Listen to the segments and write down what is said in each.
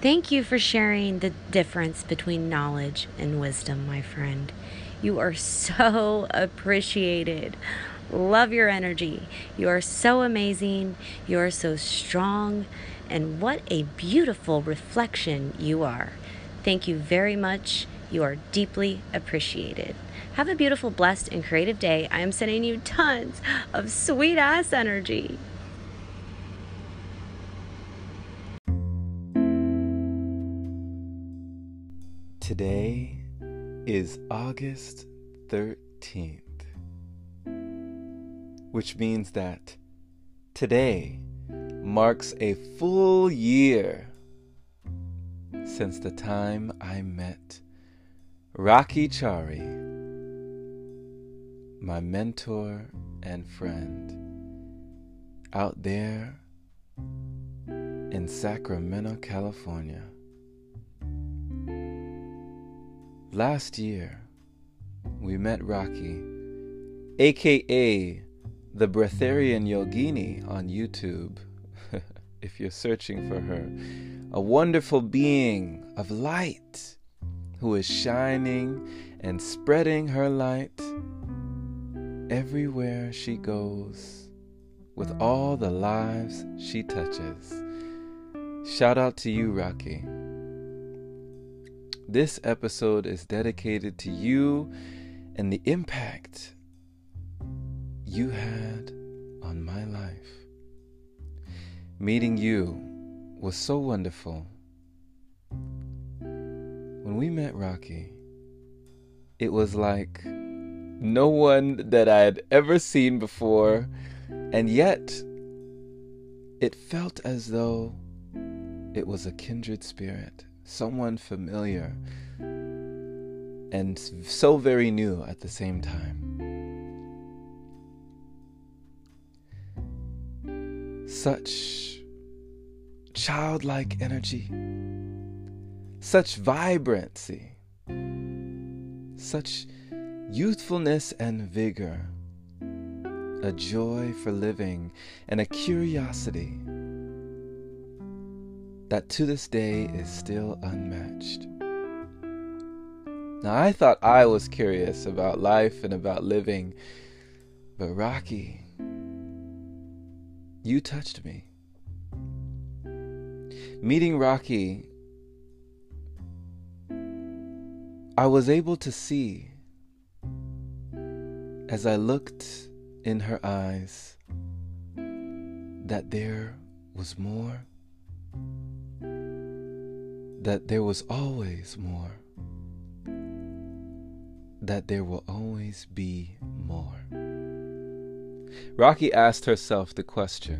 Thank you for sharing the difference between knowledge and wisdom, my friend. You are so appreciated. Love your energy. You are so amazing. You are so strong. And what a beautiful reflection you are. Thank you very much. You are deeply appreciated. Have a beautiful, blessed, and creative day. I am sending you tons of sweet ass energy. Today is August 13th, which means that today marks a full year since the time I met Rakhi Chari, my mentor and friend, out there in Sacramento, California. Last year, we met Rakhi, aka the Breatharian Yogini on YouTube, if you're searching for her. A wonderful being of light who is shining and spreading her light everywhere she goes with all the lives she touches. Shout out to you, Rakhi. This episode is dedicated to you and the impact you had on my life. Meeting you was so wonderful. When we met Rakhi, it was like no one that I had ever seen before, and yet it felt as though it was a kindred spirit someone familiar and so very new at the same time. Such childlike energy, such vibrancy, such youthfulness and vigor, a joy for living, and a curiosity that to this day is still unmatched. Now, I thought I was curious about life and about living, but Rakhi, you touched me. Meeting Rakhi, I was able to see as I looked in her eyes that there was more that there was always more, that there will always be more. Rakhi asked herself the question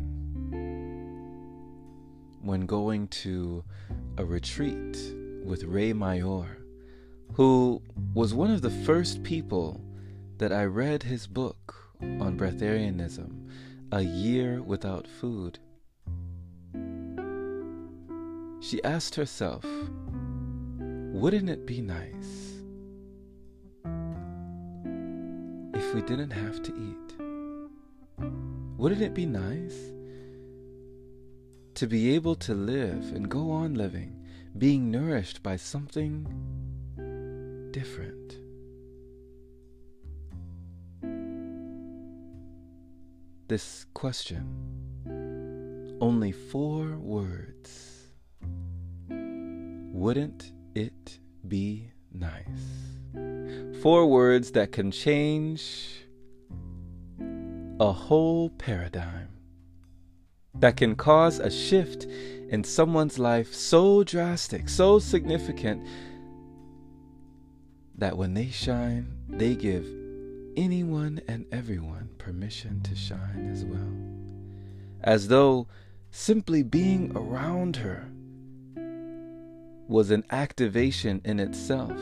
when going to a retreat with Ray Maor, who was one of the first people that I read his book on breatharianism, A Year Without Food. She asked herself, wouldn't it be nice if we didn't have to eat? Wouldn't it be nice to be able to live and go on living, being nourished by something different? This question, only four words wouldn't it be nice? Four words that can change a whole paradigm, that can cause a shift in someone's life so drastic, so significant, that when they shine, they give anyone and everyone permission to shine as well. As though simply being around her was an activation in itself,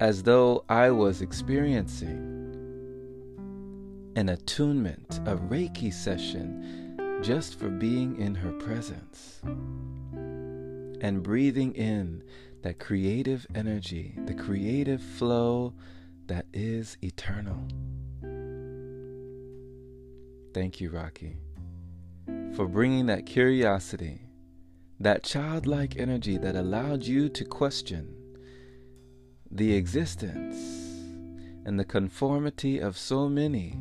as though I was experiencing an attunement, a Reiki session, just for being in her presence and breathing in that creative energy, the creative flow that is eternal. Thank you, Rakhi, for bringing that curiosity that childlike energy that allowed you to question the existence and the conformity of so many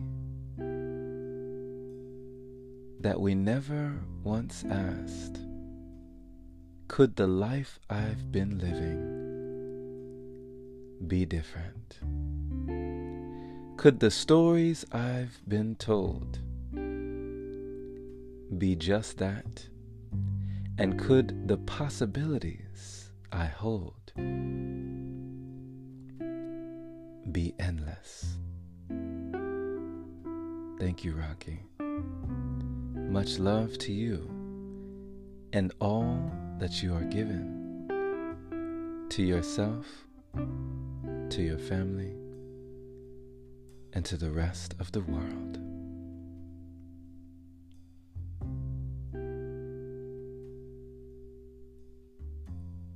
that we never once asked could the life I've been living be different? Could the stories I've been told be just that? And could the possibilities I hold be endless? Thank you, Rakhi. Much love to you and all that you are given to yourself, to your family, and to the rest of the world.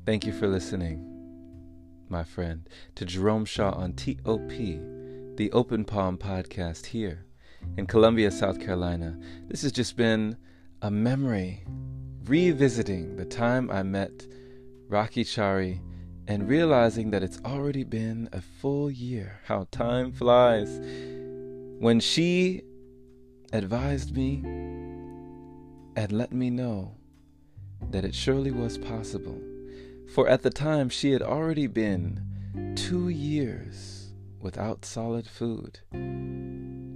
Thank you for listening, my friend, to Jerome Shaw on TOP, the Open Palm podcast here in Columbia, South Carolina. This has just been a memory, revisiting the time I met Rakhi Chari and realizing that it's already been a full year. How time flies. When she advised me and let me know that it surely was possible for at the time she had already been two years without solid food,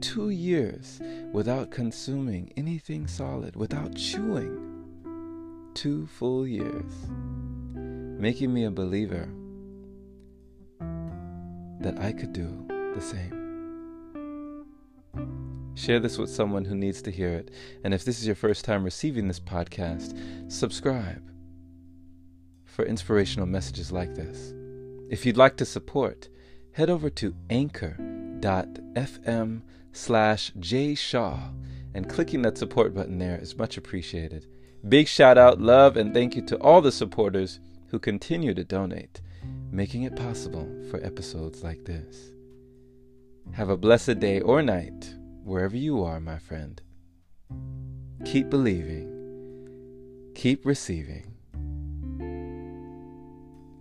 two years without consuming anything solid, without chewing, two full years, making me a believer that I could do the same. Share this with someone who needs to hear it. And if this is your first time receiving this podcast, subscribe for inspirational messages like this. If you'd like to support, head over to anchor.fm slash jshaw and clicking that support button there is much appreciated. Big shout out, love, and thank you to all the supporters who continue to donate, making it possible for episodes like this. Have a blessed day or night, wherever you are, my friend. Keep believing, keep receiving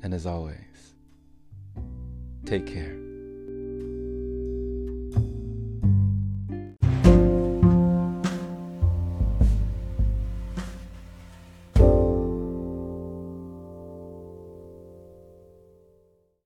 and as always, take care.